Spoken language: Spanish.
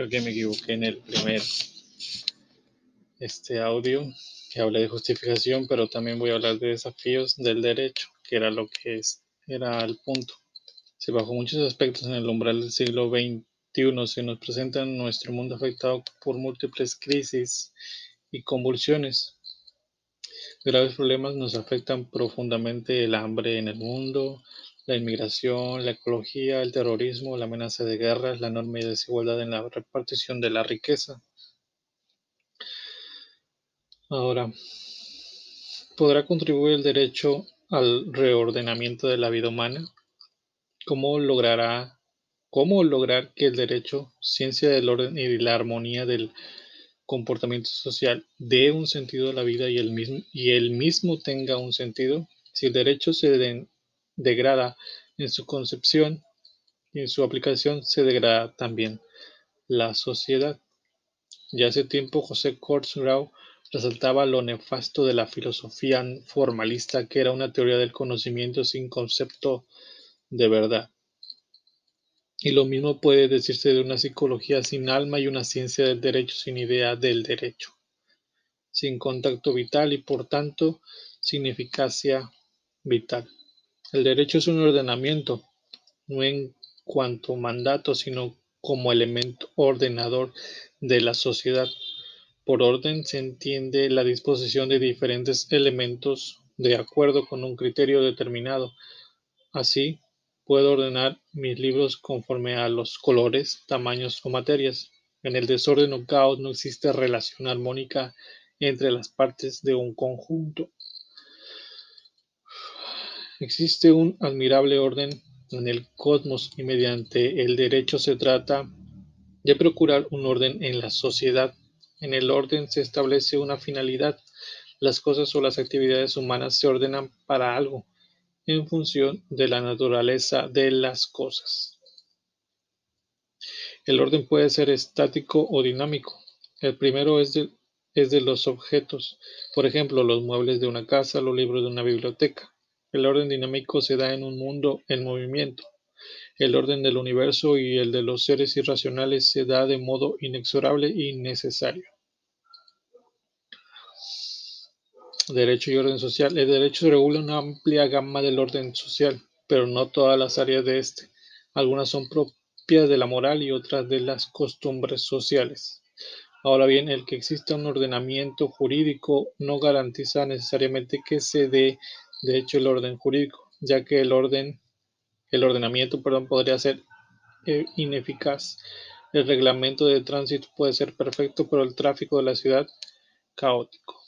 Creo que me equivoqué en el primer este audio que hablé de justificación, pero también voy a hablar de desafíos del derecho, que era lo que es, era el punto. Si bajo muchos aspectos en el umbral del siglo XXI se nos presenta nuestro mundo afectado por múltiples crisis y convulsiones, graves problemas nos afectan profundamente el hambre en el mundo, la inmigración, la ecología, el terrorismo, la amenaza de guerras, la enorme desigualdad en la repartición de la riqueza. Ahora, ¿podrá contribuir el derecho al reordenamiento de la vida humana? ¿Cómo logrará cómo lograr que el derecho, ciencia del orden y la armonía del comportamiento social dé un sentido a la vida y el mismo, y el mismo tenga un sentido? Si el derecho se degrada en su concepción y en su aplicación se degrada también la sociedad. Ya hace tiempo José Kurzweil resaltaba lo nefasto de la filosofía formalista, que era una teoría del conocimiento sin concepto de verdad. Y lo mismo puede decirse de una psicología sin alma y una ciencia del derecho sin idea del derecho, sin contacto vital y por tanto sin eficacia vital. El derecho es un ordenamiento, no en cuanto mandato, sino como elemento ordenador de la sociedad. Por orden se entiende la disposición de diferentes elementos de acuerdo con un criterio determinado. Así, puedo ordenar mis libros conforme a los colores, tamaños o materias. En el desorden o caos no existe relación armónica entre las partes de un conjunto. Existe un admirable orden en el cosmos y mediante el derecho se trata de procurar un orden en la sociedad. En el orden se establece una finalidad. Las cosas o las actividades humanas se ordenan para algo en función de la naturaleza de las cosas. El orden puede ser estático o dinámico. El primero es de, los objetos, por ejemplo, los muebles de una casa, los libros de una biblioteca. El orden dinámico se da en un mundo en movimiento. El orden del universo y el de los seres irracionales se da de modo inexorable y necesario. Derecho y orden social. El derecho regula una amplia gama del orden social, pero no todas las áreas de este. Algunas son propias de la moral y otras de las costumbres sociales. Ahora bien, el que exista un ordenamiento jurídico no garantiza necesariamente que se dé de hecho el orden jurídico, ya que el orden, el ordenamiento, perdón, podría ser eh, ineficaz. El reglamento de tránsito puede ser perfecto, pero el tráfico de la ciudad caótico.